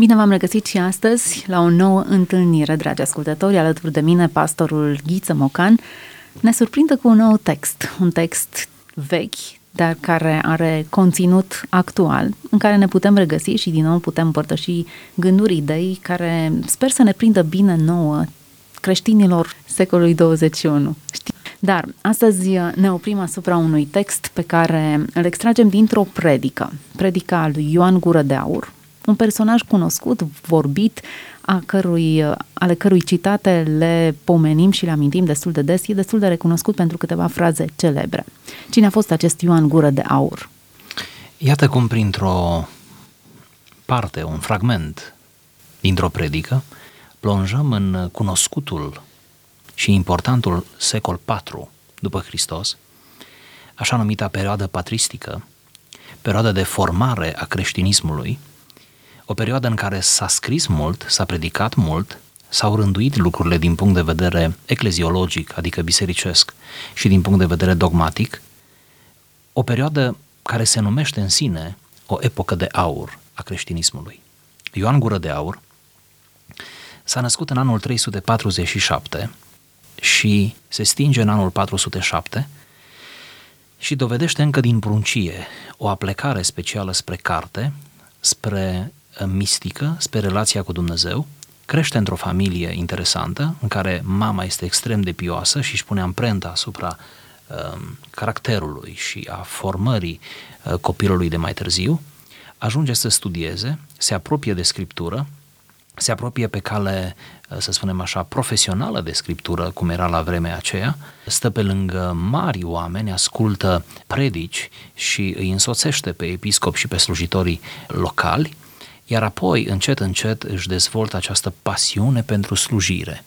Bine v-am regăsit și astăzi la o nouă întâlnire, dragi ascultători, alături de mine, pastorul Ghiță Mocan, ne surprinde cu un nou text, un text vechi, dar care are conținut actual, în care ne putem regăsi și din nou putem împărtăși gânduri, idei care sper să ne prindă bine nouă creștinilor secolului 21. Știi? Dar astăzi ne oprim asupra unui text pe care îl extragem dintr-o predică, predica lui Ioan Gură de Aur, un personaj cunoscut, vorbit, a cărui, ale cărui citate le pomenim și le amintim destul de des, e destul de recunoscut pentru câteva fraze celebre. Cine a fost acest Ioan Gură de Aur? Iată cum printr-o parte, un fragment dintr-o predică, plonjăm în cunoscutul și importantul secol IV după Hristos, așa numita perioadă patristică, perioada de formare a creștinismului, o perioadă în care s-a scris mult, s-a predicat mult, s-au rânduit lucrurile din punct de vedere ecleziologic, adică bisericesc, și din punct de vedere dogmatic, o perioadă care se numește în sine o epocă de aur a creștinismului. Ioan Gură de Aur s-a născut în anul 347 și se stinge în anul 407 și dovedește încă din pruncie o aplecare specială spre carte, spre mistică spre relația cu Dumnezeu, crește într-o familie interesantă, în care mama este extrem de pioasă și își pune amprenta asupra uh, caracterului și a formării uh, copilului de mai târziu, ajunge să studieze, se apropie de scriptură, se apropie pe cale, uh, să spunem așa, profesională de scriptură, cum era la vremea aceea, stă pe lângă mari oameni, ascultă predici și îi însoțește pe episcop și pe slujitorii locali, iar apoi, încet, încet, își dezvoltă această pasiune pentru slujire.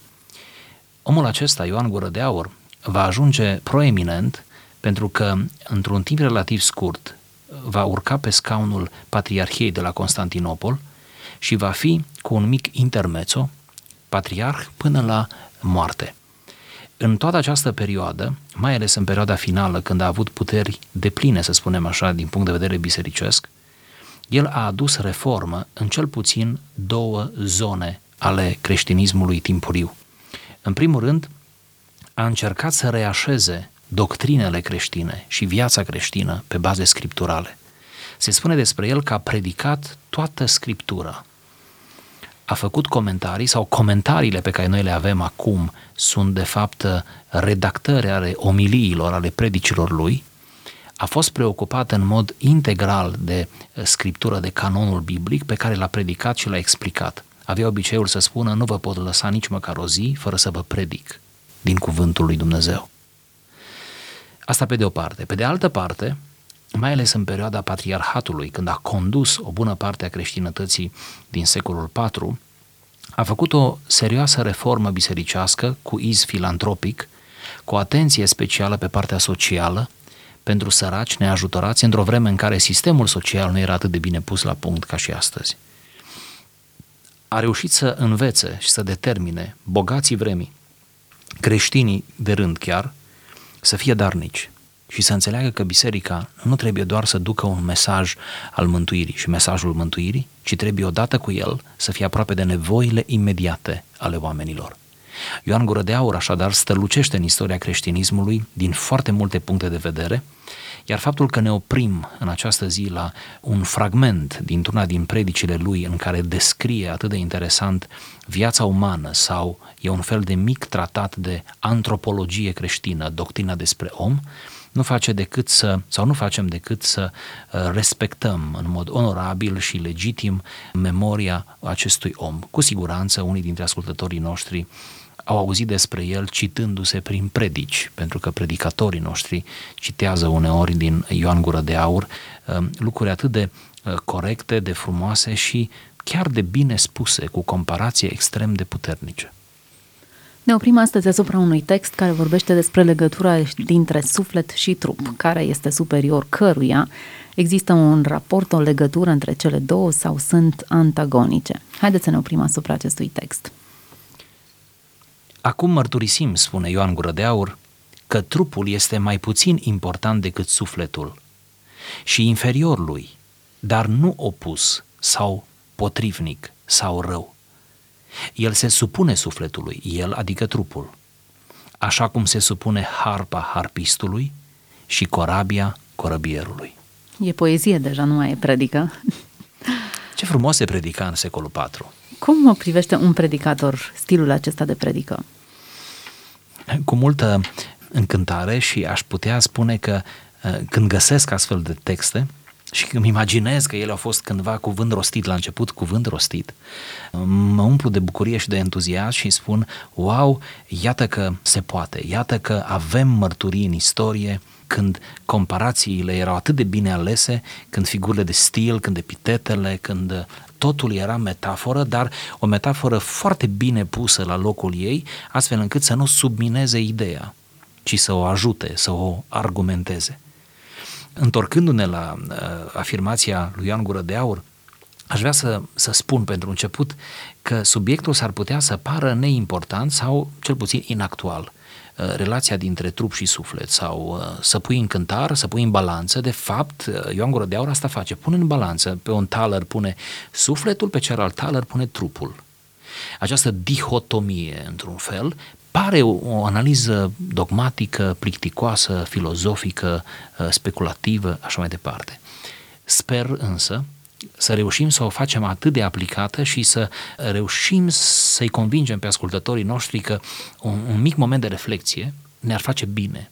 Omul acesta, Ioan Gură de Aur, va ajunge proeminent pentru că, într-un timp relativ scurt, va urca pe scaunul patriarhiei de la Constantinopol și va fi, cu un mic intermețo, patriarh până la moarte. În toată această perioadă, mai ales în perioada finală, când a avut puteri depline, să spunem așa, din punct de vedere bisericesc, el a adus reformă în cel puțin două zone ale creștinismului timpuriu. În primul rând, a încercat să reașeze doctrinele creștine și viața creștină pe baze scripturale. Se spune despre el că a predicat toată scriptura. A făcut comentarii sau comentariile pe care noi le avem acum sunt de fapt redactări ale omiliilor, ale predicilor lui, a fost preocupat în mod integral de eh, scriptură, de canonul biblic pe care l-a predicat și l-a explicat. Avea obiceiul să spună, nu vă pot lăsa nici măcar o zi fără să vă predic din cuvântul lui Dumnezeu. Asta pe de o parte. Pe de altă parte, mai ales în perioada patriarhatului, când a condus o bună parte a creștinătății din secolul IV, a făcut o serioasă reformă bisericească cu iz filantropic, cu atenție specială pe partea socială, pentru săraci neajutorați într-o vreme în care sistemul social nu era atât de bine pus la punct ca și astăzi. A reușit să învețe și să determine bogații vremii, creștinii de rând chiar, să fie darnici și să înțeleagă că biserica nu trebuie doar să ducă un mesaj al mântuirii și mesajul mântuirii, ci trebuie odată cu el să fie aproape de nevoile imediate ale oamenilor. Ioan Gură de Aur așadar stălucește în istoria creștinismului din foarte multe puncte de vedere, iar faptul că ne oprim în această zi la un fragment dintr-una din predicile lui în care descrie atât de interesant viața umană sau e un fel de mic tratat de antropologie creștină, doctrina despre om, nu face decât să, sau nu facem decât să uh, respectăm în mod onorabil și legitim memoria acestui om. Cu siguranță, unii dintre ascultătorii noștri au auzit despre el citându-se prin predici, pentru că predicatorii noștri citează uneori din Ioan Gură de Aur um, lucruri atât de uh, corecte, de frumoase și chiar de bine spuse, cu comparație extrem de puternice. Ne oprim astăzi asupra unui text care vorbește despre legătura dintre suflet și trup, care este superior căruia. Există un raport, o legătură între cele două sau sunt antagonice? Haideți să ne oprim asupra acestui text. Acum mărturisim, spune Ioan Gură de Aur, că trupul este mai puțin important decât sufletul și inferior lui, dar nu opus sau potrivnic sau rău. El se supune sufletului, el adică trupul, așa cum se supune harpa harpistului și corabia corăbierului. E poezie deja, nu mai e predică. Ce frumos se predica în secolul IV. Cum o privește un predicator stilul acesta de predică? Cu multă încântare și aș putea spune că uh, când găsesc astfel de texte, și îmi imaginez că ele au fost cândva cuvânt rostit, la început cuvânt rostit, mă umplu de bucurie și de entuziasm și spun, wow, iată că se poate, iată că avem mărturii în istorie când comparațiile erau atât de bine alese, când figurile de stil, când epitetele, când totul era metaforă, dar o metaforă foarte bine pusă la locul ei, astfel încât să nu submineze ideea, ci să o ajute, să o argumenteze. Întorcându-ne la uh, afirmația lui Ioan Gură de Aur, aș vrea să, să spun pentru început că subiectul s-ar putea să pară neimportant sau cel puțin inactual uh, relația dintre trup și suflet sau uh, să pui în cântar, să pui în balanță, de fapt uh, Ioan Gură de Aur asta face, pune în balanță, pe un taler pune sufletul, pe celălalt taler pune trupul. Această dihotomie, într-un fel, pare o, o analiză dogmatică, plicticoasă, filozofică, uh, speculativă, așa mai departe. Sper însă să reușim să o facem atât de aplicată și să reușim să-i convingem pe ascultătorii noștri că un, un mic moment de reflexie ne-ar face bine.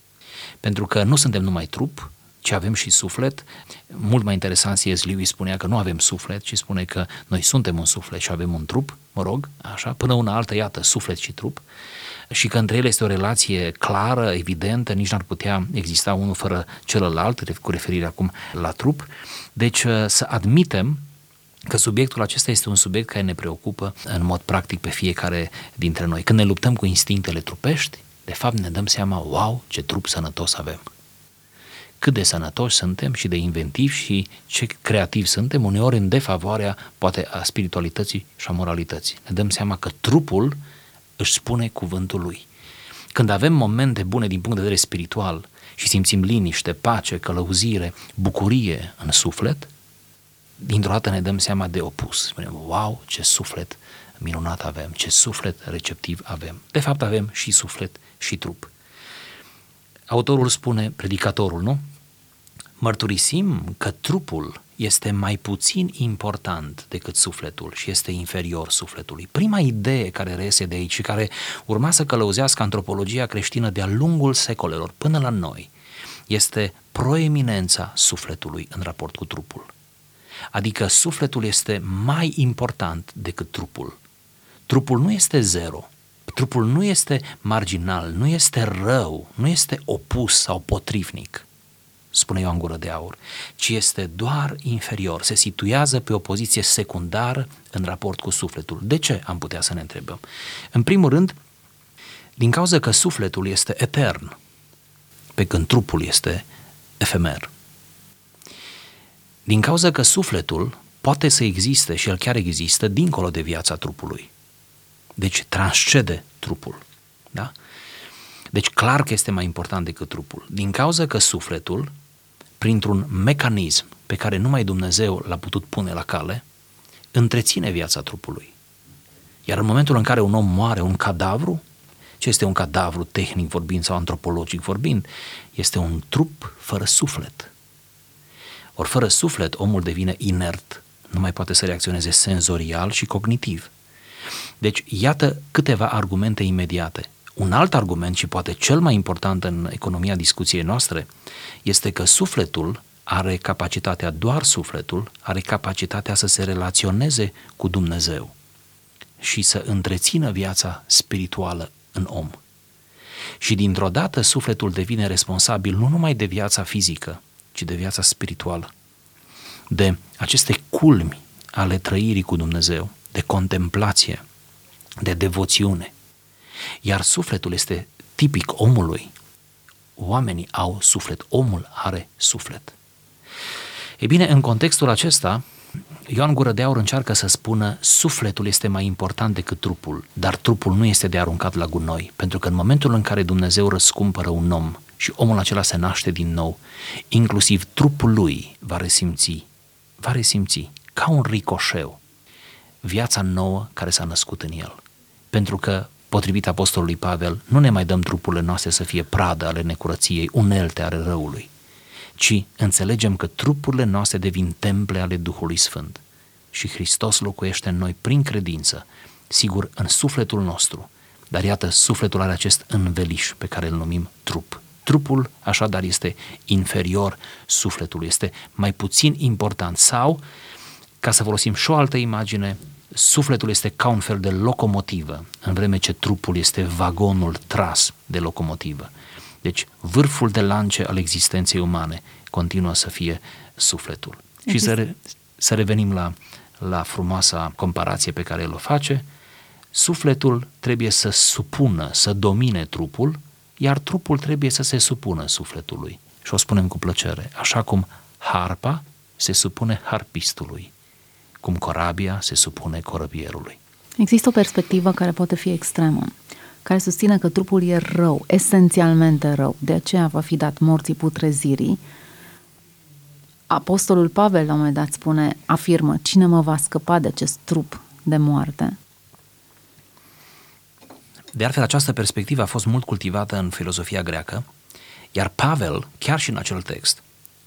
Pentru că nu suntem numai trup, ci avem și suflet. Mult mai interesant C.S. Lewis spunea că nu avem suflet, ci spune că noi suntem un suflet și avem un trup, mă rog, așa, până una altă, iată, suflet și trup și că între ele este o relație clară, evidentă, nici n-ar putea exista unul fără celălalt, cu referire acum la trup. Deci uh, să admitem că subiectul acesta este un subiect care ne preocupă în mod practic pe fiecare dintre noi. Când ne luptăm cu instinctele trupești, de fapt ne dăm seama, wow, ce trup sănătos avem. Cât de sănătoși suntem și de inventivi și ce creativi suntem, uneori în defavoarea, poate, a spiritualității și a moralității. Ne dăm seama că trupul își spune cuvântul lui. Când avem momente bune din punct de vedere spiritual și simțim liniște, pace, călăuzire, bucurie în suflet, dintr-o dată ne dăm seama de opus. Spunem, wow, ce suflet minunat avem, ce suflet receptiv avem. De fapt avem și suflet și trup. Autorul spune, predicatorul, nu? Mărturisim că trupul este mai puțin important decât sufletul și este inferior sufletului. Prima idee care reiese de aici și care urma să călăuzească antropologia creștină de-a lungul secolelor până la noi este proeminența sufletului în raport cu trupul. Adică sufletul este mai important decât trupul. Trupul nu este zero, trupul nu este marginal, nu este rău, nu este opus sau potrivnic spune Ioan Gură de Aur, ci este doar inferior, se situează pe o poziție secundară în raport cu sufletul. De ce am putea să ne întrebăm? În primul rând, din cauza că sufletul este etern, pe când trupul este efemer. Din cauza că sufletul poate să existe și el chiar există dincolo de viața trupului. Deci transcede trupul. Da? Deci clar că este mai important decât trupul. Din cauza că sufletul printr-un mecanism pe care numai Dumnezeu l-a putut pune la cale, întreține viața trupului. Iar în momentul în care un om moare, un cadavru, ce este un cadavru tehnic vorbind sau antropologic vorbind? Este un trup fără suflet. Ori fără suflet, omul devine inert, nu mai poate să reacționeze senzorial și cognitiv. Deci, iată câteva argumente imediate un alt argument și poate cel mai important în economia discuției noastre este că sufletul are capacitatea, doar sufletul, are capacitatea să se relaționeze cu Dumnezeu și să întrețină viața spirituală în om. Și dintr-o dată sufletul devine responsabil nu numai de viața fizică, ci de viața spirituală, de aceste culmi ale trăirii cu Dumnezeu, de contemplație, de devoțiune, iar sufletul este tipic omului. Oamenii au suflet, omul are suflet. E bine, în contextul acesta, Ioan Gură de Aur încearcă să spună sufletul este mai important decât trupul, dar trupul nu este de aruncat la gunoi, pentru că în momentul în care Dumnezeu răscumpără un om și omul acela se naște din nou, inclusiv trupul lui va resimți, va resimți ca un ricoșeu viața nouă care s-a născut în el. Pentru că, potrivit apostolului Pavel, nu ne mai dăm trupurile noastre să fie pradă ale necurăției, unelte ale răului, ci înțelegem că trupurile noastre devin temple ale Duhului Sfânt. Și Hristos locuiește în noi prin credință, sigur, în sufletul nostru, dar iată, sufletul are acest înveliș pe care îl numim trup. Trupul, așadar, este inferior sufletului, este mai puțin important. Sau, ca să folosim și o altă imagine, sufletul este ca un fel de locomotivă, în vreme ce trupul este vagonul tras de locomotivă. Deci, vârful de lance al existenței umane continuă să fie sufletul. Există. Și să, re, să revenim la, la frumoasa comparație pe care el o face, sufletul trebuie să supună, să domine trupul, iar trupul trebuie să se supună sufletului. Și o spunem cu plăcere, așa cum harpa se supune harpistului, cum corabia se supune corăbierului. Există o perspectivă care poate fi extremă, care susține că trupul e rău, esențialmente rău, de aceea va fi dat morții putrezirii. Apostolul Pavel la un moment dat spune, afirmă, cine mă va scăpa de acest trup de moarte? De altfel, această perspectivă a fost mult cultivată în filozofia greacă, iar Pavel, chiar și în acel text,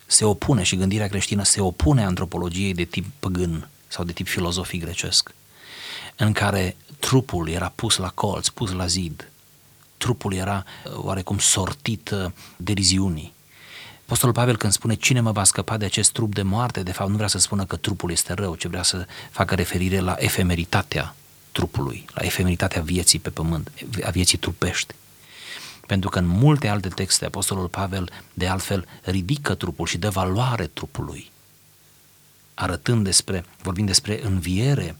se opune și gândirea creștină se opune antropologiei de tip păgân sau de tip filozofic grecesc, în care trupul era pus la colț, pus la zid, trupul era uh, oarecum sortit uh, deriziunii. Apostolul Pavel când spune cine mă va scăpa de acest trup de moarte, de fapt nu vrea să spună că trupul este rău, ci vrea să facă referire la efemeritatea trupului, la efemeritatea vieții pe pământ, a vieții trupești. Pentru că în multe alte texte Apostolul Pavel, de altfel, ridică trupul și dă valoare trupului, arătând despre, vorbind despre înviere,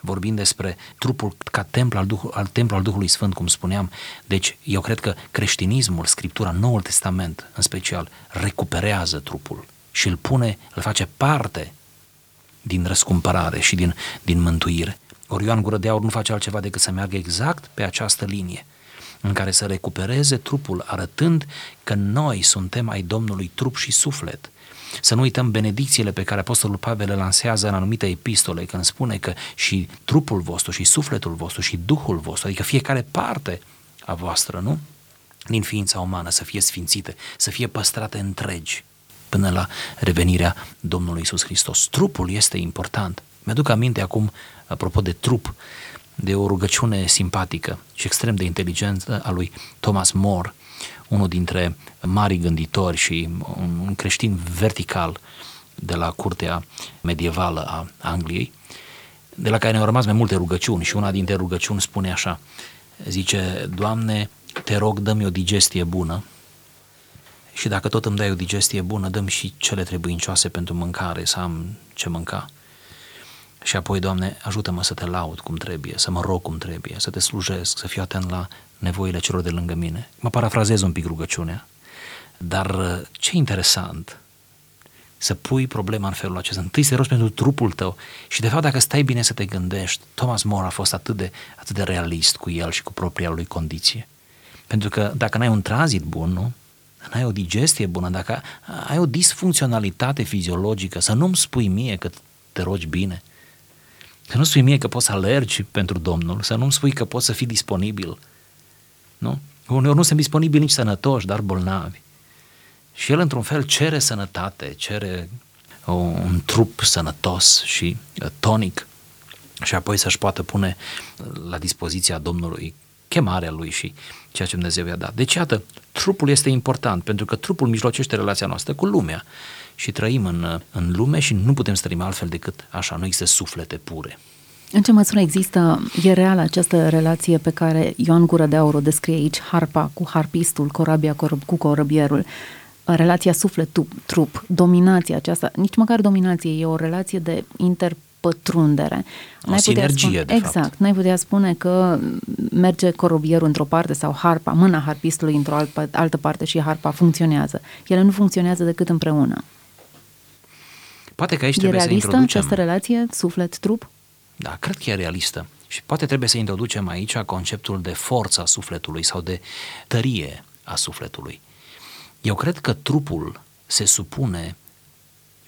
vorbind despre trupul ca templu al, Duh, al templu al Duhului Sfânt, cum spuneam. Deci, eu cred că creștinismul, Scriptura, Noul Testament, în special, recuperează trupul și îl pune, îl face parte din răscumpărare și din, din mântuire. Ori Ioan Gură de Aur nu face altceva decât să meargă exact pe această linie în care să recupereze trupul, arătând că noi suntem ai Domnului trup și suflet. Să nu uităm benedicțiile pe care Apostolul Pavel le lansează în anumite epistole, când spune că și trupul vostru, și sufletul vostru, și Duhul vostru, adică fiecare parte a voastră, nu? Din ființa umană să fie sfințite, să fie păstrate întregi până la revenirea Domnului Isus Hristos. Trupul este important. Mi-aduc aminte acum, apropo de trup, de o rugăciune simpatică și extrem de inteligentă a lui Thomas More, unul dintre mari gânditori și un creștin vertical de la curtea medievală a Angliei, de la care ne-au rămas mai multe rugăciuni și una dintre rugăciuni spune așa, zice, Doamne, te rog, dă-mi o digestie bună și dacă tot îmi dai o digestie bună, dăm și cele trebuincioase pentru mâncare, să am ce mânca. Și apoi, Doamne, ajută-mă să te laud cum trebuie, să mă rog cum trebuie, să te slujesc, să fiu atent la nevoile celor de lângă mine. Mă parafrazez un pic rugăciunea, dar uh, ce interesant să pui problema în felul acesta. Întâi să rogi pentru trupul tău și de fapt dacă stai bine să te gândești, Thomas More a fost atât de, atât de realist cu el și cu propria lui condiție. Pentru că dacă n-ai un tranzit bun, nu? n-ai o digestie bună, dacă ai o disfuncționalitate fiziologică, să nu-mi spui mie că te rogi bine, să nu spui mie că poți să alergi pentru Domnul, să nu-mi spui că poți să fii disponibil. Nu? Uneori nu sunt disponibili nici sănătoși, dar bolnavi. Și el, într-un fel, cere sănătate, cere o, un trup sănătos și uh, tonic și apoi să-și poată pune la dispoziția Domnului chemarea lui și ceea ce Dumnezeu i-a dat. Deci, iată, trupul este important pentru că trupul mijlocește relația noastră cu lumea și trăim în, în lume și nu putem să trăim altfel decât așa, nu există suflete pure. În ce măsură există, e reală această relație pe care Ioan Gură de Aur o descrie aici, harpa cu harpistul, corabia cu corăbierul, relația suflet-trup, dominația aceasta, nici măcar dominație, e o relație de interpătrundere. O n-ai sinergie, spune, de Exact, fapt. n-ai putea spune că merge corobierul într-o parte sau harpa, mâna harpistului într-o altă, altă parte și harpa funcționează. Ele nu funcționează decât împreună. Poate că aici e trebuie realistă să introducem... această relație suflet-trup? Da, cred că e realistă. Și poate trebuie să introducem aici conceptul de forță a sufletului sau de tărie a sufletului. Eu cred că trupul se supune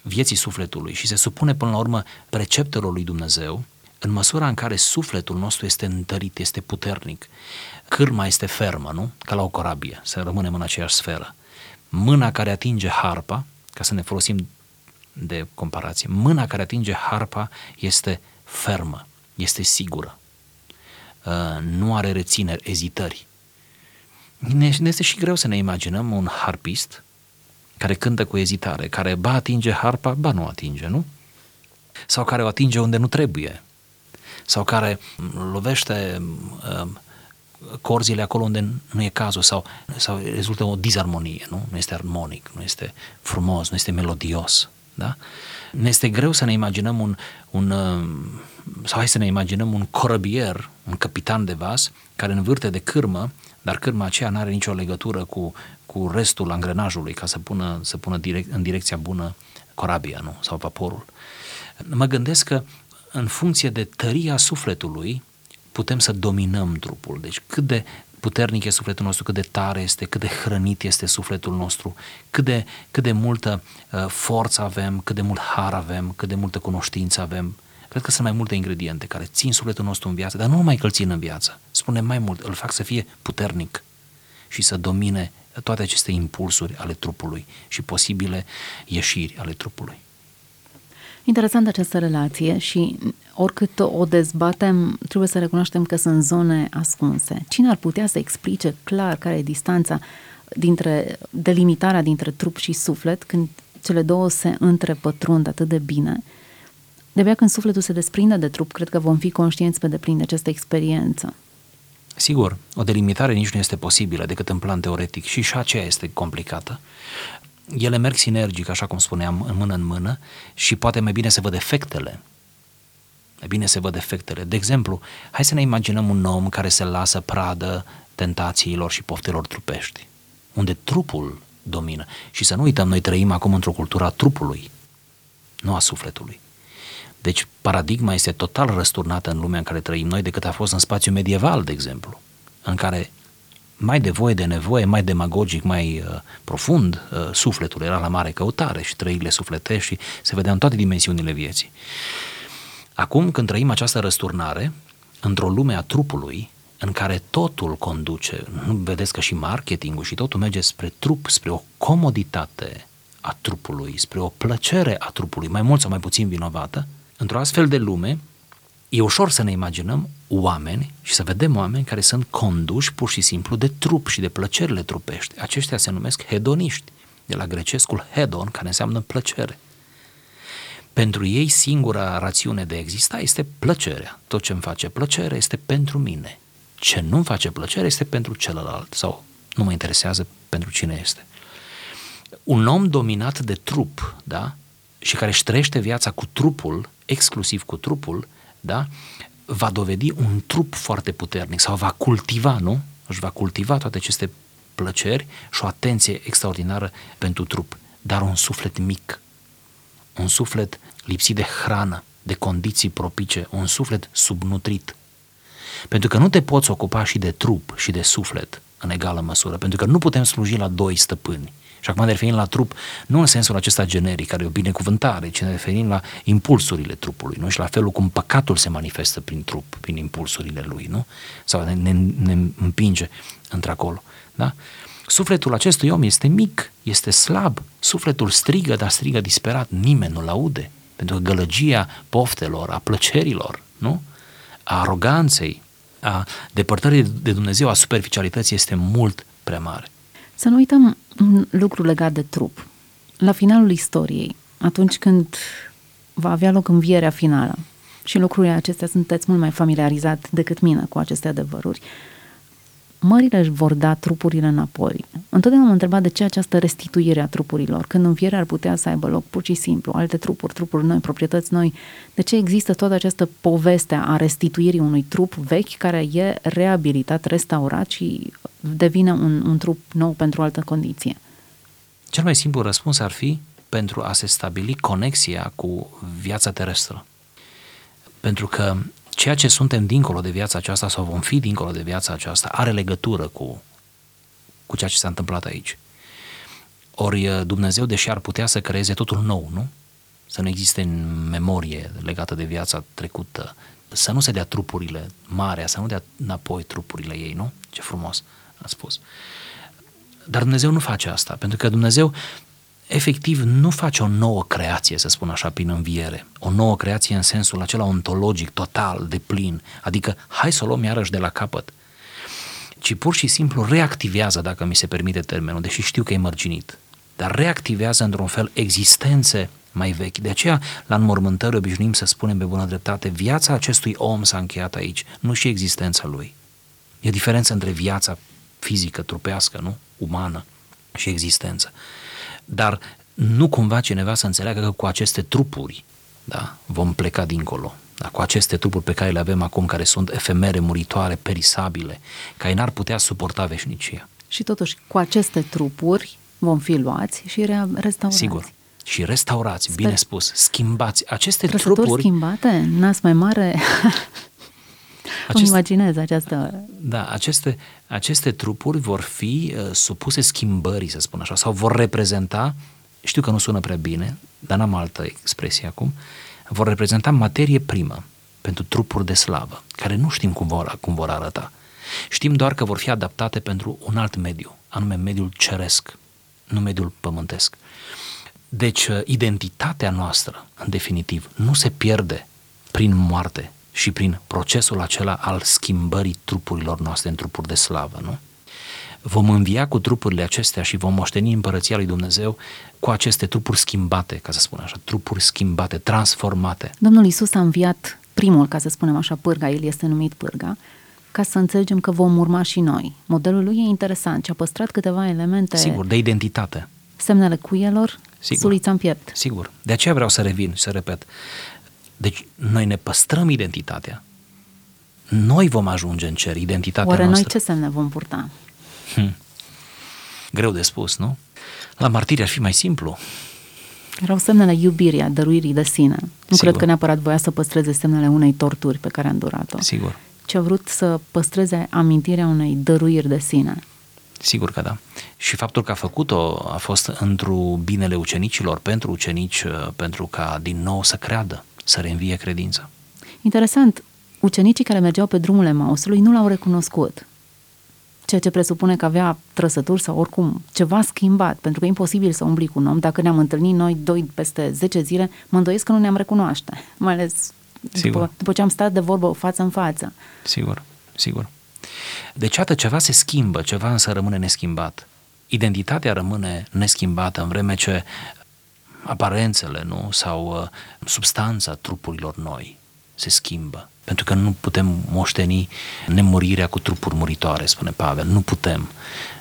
vieții sufletului și se supune până la urmă preceptelor lui Dumnezeu în măsura în care sufletul nostru este întărit, este puternic, cârma este fermă, nu? Ca la o corabie, să rămânem în aceeași sferă. Mâna care atinge harpa, ca să ne folosim de comparație, mâna care atinge harpa este fermă, este sigură, uh, nu are rețineri, ezitări. Ne este și greu să ne imaginăm un harpist care cântă cu ezitare, care ba atinge harpa, ba nu atinge, nu? Sau care o atinge unde nu trebuie, sau care lovește uh, corzile acolo unde nu e cazul sau, sau rezultă o disarmonie, nu? Nu este armonic, nu este frumos, nu este melodios, da? Ne este greu să ne imaginăm un, un uh, sau hai să ne imaginăm un corăbier, un capitan de vas, care învârte de cârmă, dar cârma aceea nu are nicio legătură cu, cu restul angrenajului ca să pună, să pună direct, în direcția bună corabia, nu? Sau vaporul. Mă gândesc că în funcție de tăria sufletului, putem să dominăm trupul. Deci cât de puternic e sufletul nostru, cât de tare este, cât de hrănit este sufletul nostru, cât de, cât de multă uh, forță avem, cât de mult har avem, cât de multă cunoștință avem. Cred că sunt mai multe ingrediente care țin sufletul nostru în viață, dar nu numai că îl țin în viață, spune mai mult, îl fac să fie puternic și să domine toate aceste impulsuri ale trupului și posibile ieșiri ale trupului. Interesant această relație și oricât o dezbatem, trebuie să recunoaștem că sunt zone ascunse. Cine ar putea să explice clar care e distanța dintre delimitarea dintre trup și suflet când cele două se întrepătrund atât de bine? De când sufletul se desprinde de trup, cred că vom fi conștienți pe deplin de această experiență. Sigur, o delimitare nici nu este posibilă decât în plan teoretic și și aceea este complicată ele merg sinergic, așa cum spuneam, în mână în mână și poate mai bine să văd efectele. Mai bine să văd efectele. De exemplu, hai să ne imaginăm un om care se lasă pradă tentațiilor și poftelor trupești, unde trupul domină. Și să nu uităm, noi trăim acum într-o cultură a trupului, nu a sufletului. Deci paradigma este total răsturnată în lumea în care trăim noi decât a fost în spațiu medieval, de exemplu, în care mai de voie de nevoie, mai demagogic, mai uh, profund, uh, sufletul era la mare căutare și trăirile sufletești și se vedea în toate dimensiunile vieții. Acum, când trăim această răsturnare, într-o lume a trupului, în care totul conduce, nu vedeți că și marketingul și totul merge spre trup, spre o comoditate a trupului, spre o plăcere a trupului, mai mult sau mai puțin vinovată, într-o astfel de lume, e ușor să ne imaginăm oameni și să vedem oameni care sunt conduși pur și simplu de trup și de plăcerile trupești. Aceștia se numesc hedoniști, de la grecescul hedon, care înseamnă plăcere. Pentru ei singura rațiune de a exista este plăcerea. Tot ce îmi face plăcere este pentru mine. Ce nu-mi face plăcere este pentru celălalt sau nu mă interesează pentru cine este. Un om dominat de trup, da? Și care își trăiește viața cu trupul, exclusiv cu trupul, da? va dovedi un trup foarte puternic sau va cultiva, nu? Își va cultiva toate aceste plăceri și o atenție extraordinară pentru trup, dar un suflet mic, un suflet lipsit de hrană, de condiții propice, un suflet subnutrit. Pentru că nu te poți ocupa și de trup și de suflet în egală măsură, pentru că nu putem sluji la doi stăpâni. Și acum ne referim la trup, nu în sensul acesta generic, care e o binecuvântare, ci ne referim la impulsurile trupului, nu? Și la felul cum păcatul se manifestă prin trup, prin impulsurile lui, nu? Sau ne, ne, ne împinge într-acolo, da? Sufletul acestui om este mic, este slab, sufletul strigă, dar strigă disperat, nimeni nu-l aude, pentru că gălăgia poftelor, a plăcerilor, nu? A aroganței, a depărtării de Dumnezeu, a superficialității este mult prea mare. Să nu uităm un lucru legat de trup. La finalul istoriei, atunci când va avea loc învierea finală, și lucrurile acestea sunteți mult mai familiarizat decât mine cu aceste adevăruri, mările își vor da trupurile înapoi. Întotdeauna am întrebat de ce această restituire a trupurilor, când învierea ar putea să aibă loc pur și simplu, alte trupuri, trupuri noi, proprietăți noi, de ce există toată această poveste a restituirii unui trup vechi care e reabilitat, restaurat și devine un, un trup nou pentru o altă condiție? Cel mai simplu răspuns ar fi pentru a se stabili conexia cu viața terestră. Pentru că ceea ce suntem dincolo de viața aceasta sau vom fi dincolo de viața aceasta are legătură cu, cu ceea ce s-a întâmplat aici. Ori uh, Dumnezeu, deși ar putea să creeze totul nou, nu? Să nu existe în memorie legată de viața trecută să nu se dea trupurile, marea, să nu dea înapoi trupurile ei, nu? Ce frumos a spus. Dar Dumnezeu nu face asta, pentru că Dumnezeu efectiv nu face o nouă creație, să spun așa, prin înviere. O nouă creație în sensul acela ontologic, total, de plin. Adică, hai să o luăm iarăși de la capăt. Ci pur și simplu reactivează, dacă mi se permite termenul, deși știu că e mărginit, dar reactivează într-un fel existențe mai vechi. De aceea, la înmormântări obișnuim să spunem pe bună dreptate, viața acestui om s-a încheiat aici, nu și existența lui. E diferență între viața fizică, trupească, nu? Umană și existență. Dar nu cumva cineva să înțeleagă că cu aceste trupuri da, vom pleca dincolo. Da, cu aceste trupuri pe care le avem acum, care sunt efemere, muritoare, perisabile, care n-ar putea suporta veșnicia. Și totuși, cu aceste trupuri vom fi luați și restaurați. Sigur. Și restaurați, Sper. bine spus, schimbați aceste Trăsături trupuri. schimbate, nas mai mare. Acest, Îmi imaginez această... Da, aceste, aceste trupuri vor fi uh, supuse schimbării, să spun așa, sau vor reprezenta, știu că nu sună prea bine, dar n-am altă expresie acum, vor reprezenta materie primă pentru trupuri de slavă, care nu știm cum vor, cum vor arăta. Știm doar că vor fi adaptate pentru un alt mediu, anume mediul ceresc, nu mediul pământesc. Deci, uh, identitatea noastră, în definitiv, nu se pierde prin moarte, și prin procesul acela al schimbării trupurilor noastre în trupuri de slavă, nu? Vom învia cu trupurile acestea și vom moșteni împărăția lui Dumnezeu cu aceste trupuri schimbate, ca să spun așa, trupuri schimbate, transformate. Domnul Isus a înviat primul, ca să spunem așa, pârga, el este numit pârga, ca să înțelegem că vom urma și noi. Modelul lui e interesant și a păstrat câteva elemente. Sigur, de identitate. Semnele cuielor, Sigur. sulița în piept. Sigur. De aceea vreau să revin și să repet. Deci noi ne păstrăm identitatea. Noi vom ajunge în cer, identitatea Oare noastră. noi ce semne vom purta? Hmm. Greu de spus, nu? La martiri ar fi mai simplu. Erau semnele iubirii, a dăruirii de sine. Nu Sigur. cred că neapărat voia să păstreze semnele unei torturi pe care a îndurat-o. Sigur. Ce a vrut să păstreze amintirea unei dăruiri de sine. Sigur că da. Și faptul că a făcut-o a fost într-o binele ucenicilor, pentru ucenici, pentru ca din nou să creadă să reînvie credința. Interesant, ucenicii care mergeau pe drumul Emausului nu l-au recunoscut, ceea ce presupune că avea trăsături sau oricum ceva schimbat, pentru că e imposibil să umbli cu un om. Dacă ne-am întâlnit noi doi peste 10 zile, mă îndoiesc că nu ne-am recunoaște, mai ales sigur. După, după ce am stat de vorbă față în față. Sigur, sigur. Deci, atât ceva se schimbă, ceva însă rămâne neschimbat. Identitatea rămâne neschimbată în vreme ce aparențele, nu? Sau uh, substanța trupurilor noi se schimbă. Pentru că nu putem moșteni nemurirea cu trupuri muritoare, spune Pavel. Nu putem.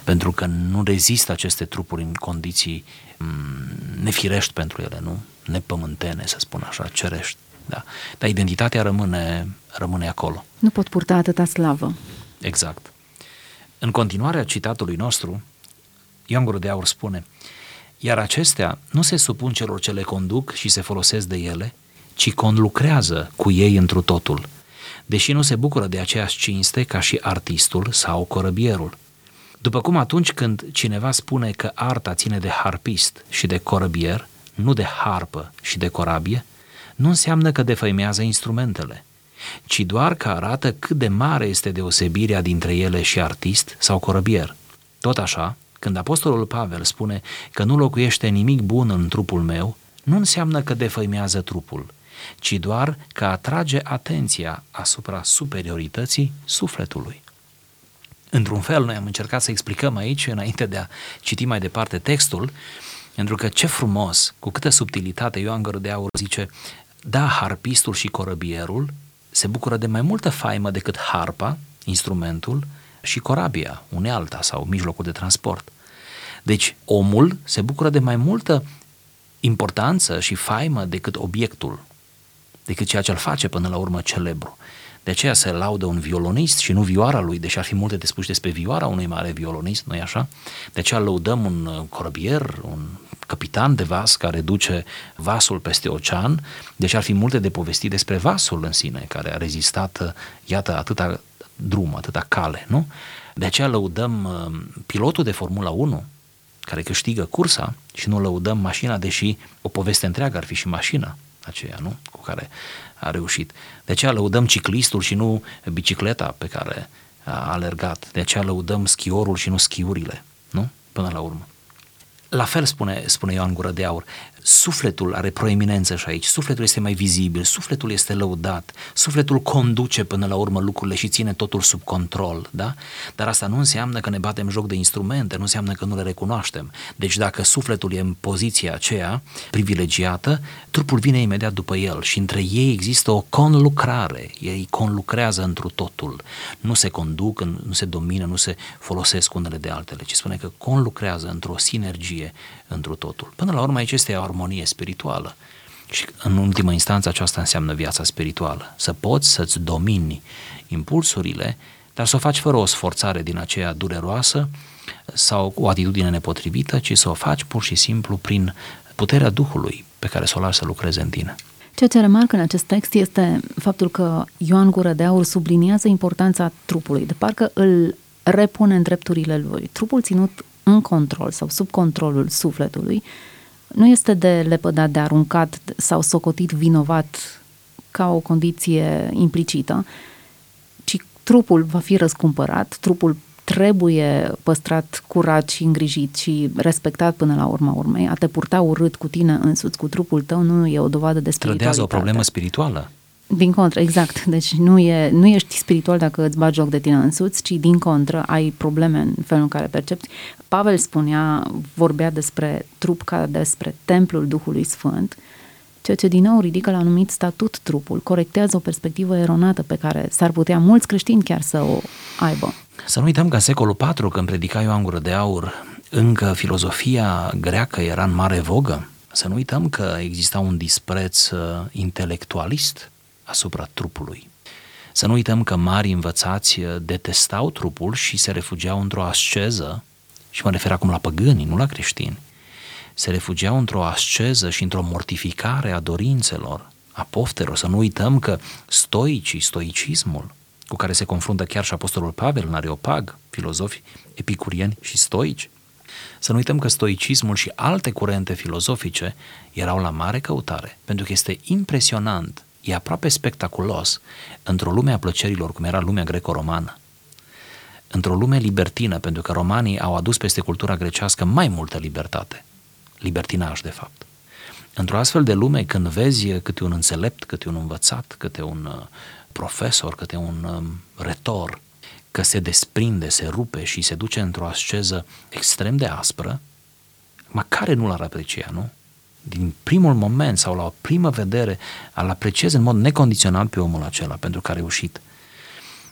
Pentru că nu rezistă aceste trupuri în condiții mm, nefirești pentru ele, nu? Nepământene, să spun așa, cerești. Da. Dar identitatea rămâne, rămâne acolo. Nu pot purta atâta slavă. Exact. În continuarea citatului nostru, Ioan Gură de Aur spune iar acestea nu se supun celor ce le conduc și se folosesc de ele, ci conlucrează cu ei întru totul, deși nu se bucură de aceeași cinste ca și artistul sau corăbierul. După cum atunci când cineva spune că arta ține de harpist și de corăbier, nu de harpă și de corabie, nu înseamnă că defăimează instrumentele, ci doar că arată cât de mare este deosebirea dintre ele și artist sau corăbier. Tot așa, când Apostolul Pavel spune că nu locuiește nimic bun în trupul meu, nu înseamnă că defăimează trupul, ci doar că atrage atenția asupra superiorității sufletului. Într-un fel, noi am încercat să explicăm aici, înainte de a citi mai departe textul, pentru că ce frumos, cu câtă subtilitate Ioan Gără de Aur zice, da, harpistul și corăbierul se bucură de mai multă faimă decât harpa, instrumentul, și corabia, unealta sau mijlocul de transport. Deci omul se bucură de mai multă importanță și faimă decât obiectul, decât ceea ce îl face până la urmă celebru. De aceea se laudă un violonist și nu vioara lui, deși ar fi multe de spus despre vioara unui mare violonist, nu-i așa? De aceea lăudăm un uh, corbier, un capitan de vas care duce vasul peste ocean, deși ar fi multe de povestit despre vasul în sine, care a rezistat, uh, iată, atâta drum, atâta cale, nu? De aceea lăudăm uh, pilotul de Formula 1, care câștigă cursa și nu lăudăm mașina, deși o poveste întreagă ar fi și mașina aceea, nu? Cu care a reușit. De aceea lăudăm ciclistul și nu bicicleta pe care a alergat. De aceea lăudăm schiorul și nu schiurile, nu? Până la urmă. La fel spune, spune Ioan Gură de Aur, sufletul are proeminență și aici, sufletul este mai vizibil, sufletul este lăudat, sufletul conduce până la urmă lucrurile și ține totul sub control, da? Dar asta nu înseamnă că ne batem joc de instrumente, nu înseamnă că nu le recunoaștem. Deci dacă sufletul e în poziția aceea privilegiată, trupul vine imediat după el și între ei există o conlucrare, ei conlucrează întru totul, nu se conduc, nu se domină, nu se folosesc unele de altele, ci spune că conlucrează într-o sinergie întru totul. Până la urmă aici este o armonie spirituală. Și în ultimă instanță aceasta înseamnă viața spirituală. Să poți să-ți domini impulsurile, dar să o faci fără o sforțare din aceea dureroasă sau o atitudine nepotrivită, ci să o faci pur și simplu prin puterea Duhului pe care să o lași să lucreze în tine. Ceea ce remarc în acest text este faptul că Ioan Gură de Aur subliniază importanța trupului, de parcă îl repune în drepturile lui. Trupul ținut în control sau sub controlul sufletului nu este de lepădat, de aruncat sau socotit vinovat ca o condiție implicită, ci trupul va fi răscumpărat, trupul trebuie păstrat curat și îngrijit și respectat până la urma urmei. A te purta urât cu tine însuți, cu trupul tău, nu e o dovadă de spiritualitate. Trădează o problemă spirituală. Din contră, exact. Deci nu, e, nu ești spiritual dacă îți bagi joc de tine însuți, ci din contră ai probleme în felul în care percepi. Pavel spunea, vorbea despre trup ca despre templul Duhului Sfânt, ceea ce din nou ridică la anumit statut trupul, corectează o perspectivă eronată pe care s-ar putea mulți creștini chiar să o aibă. Să nu uităm că în secolul IV, când predica Ioan Gură de Aur, încă filozofia greacă era în mare vogă. Să nu uităm că exista un dispreț uh, intelectualist asupra trupului. Să nu uităm că mari învățați uh, detestau trupul și se refugiau într-o asceză, și mă refer acum la păgânii, nu la creștini, se refugiau într-o asceză și într-o mortificare a dorințelor, a poftelor. Să nu uităm că stoicii, stoicismul, cu care se confruntă chiar și Apostolul Pavel în Areopag, filozofi epicurieni și stoici, să nu uităm că stoicismul și alte curente filozofice erau la mare căutare, pentru că este impresionant e aproape spectaculos într-o lume a plăcerilor, cum era lumea greco-romană, într-o lume libertină, pentru că romanii au adus peste cultura grecească mai multă libertate, libertinaj de fapt. Într-o astfel de lume, când vezi câte un înțelept, câte un învățat, câte un uh, profesor, câte un um, retor, că se desprinde, se rupe și se duce într-o asceză extrem de aspră, măcar nu l-ar aprecia, nu? Din primul moment sau la o primă vedere, al apreciez în mod necondiționat pe omul acela pentru că a reușit.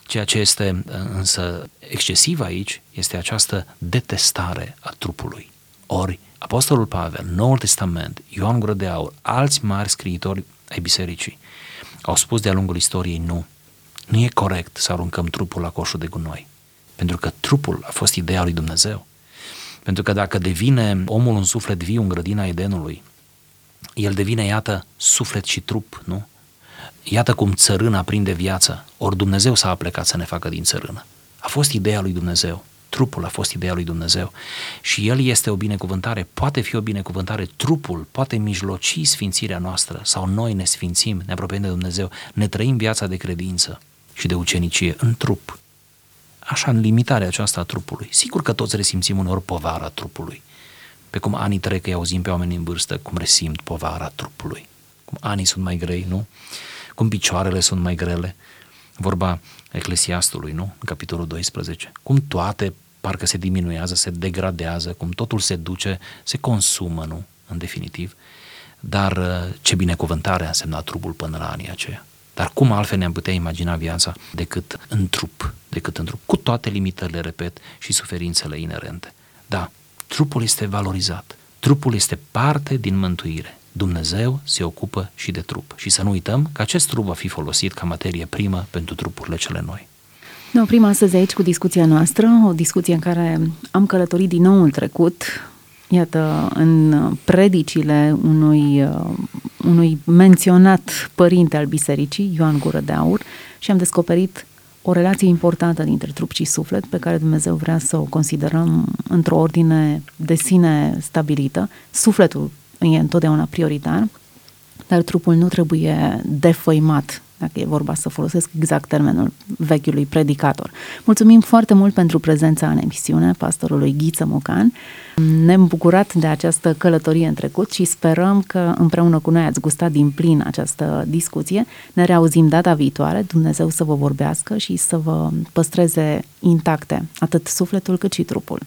Ceea ce este însă excesiv aici este această detestare a trupului. Ori Apostolul Pavel, Noul Testament, Ioan Gură de Aur, alți mari scriitori ai bisericii au spus de-a lungul istoriei nu. Nu e corect să aruncăm trupul la coșul de gunoi. Pentru că trupul a fost ideea lui Dumnezeu. Pentru că dacă devine omul un suflet viu în grădina Edenului, el devine, iată, suflet și trup, nu? Iată cum țărâna prinde viață, ori Dumnezeu s-a plecat să ne facă din țărână. A fost ideea lui Dumnezeu, trupul a fost ideea lui Dumnezeu și El este o binecuvântare, poate fi o binecuvântare, trupul poate mijloci sfințirea noastră sau noi ne sfințim, ne apropiem de Dumnezeu, ne trăim viața de credință și de ucenicie în trup. Așa, în limitarea aceasta a trupului. Sigur că toți resimțim uneori povara trupului, pe cum anii trec, îi auzim pe oameni în vârstă cum resimt povara trupului. Cum anii sunt mai grei, nu? Cum picioarele sunt mai grele. Vorba Eclesiastului, nu? În capitolul 12. Cum toate parcă se diminuează, se degradează, cum totul se duce, se consumă, nu? În definitiv. Dar uh, ce binecuvântare a însemnat trupul până la anii aceia. Dar cum altfel ne-am putea imagina viața decât în trup, decât în trup, cu toate limitările, repet, și suferințele inerente. Da, Trupul este valorizat. Trupul este parte din mântuire. Dumnezeu se ocupă și de trup. Și să nu uităm că acest trup va fi folosit ca materie primă pentru trupurile cele noi. Ne oprim astăzi aici cu discuția noastră, o discuție în care am călătorit din nou în trecut, iată, în predicile unui, uh, unui menționat părinte al bisericii, Ioan Gură de Aur, și am descoperit o relație importantă dintre trup și suflet pe care Dumnezeu vrea să o considerăm într-o ordine de sine stabilită. Sufletul e întotdeauna prioritar, dar trupul nu trebuie defăimat dacă e vorba să folosesc exact termenul vechiului predicator. Mulțumim foarte mult pentru prezența în emisiune pastorului Ghiță Mocan. Ne-am bucurat de această călătorie în trecut și sperăm că împreună cu noi ați gustat din plin această discuție. Ne reauzim data viitoare, Dumnezeu să vă vorbească și să vă păstreze intacte atât sufletul cât și trupul.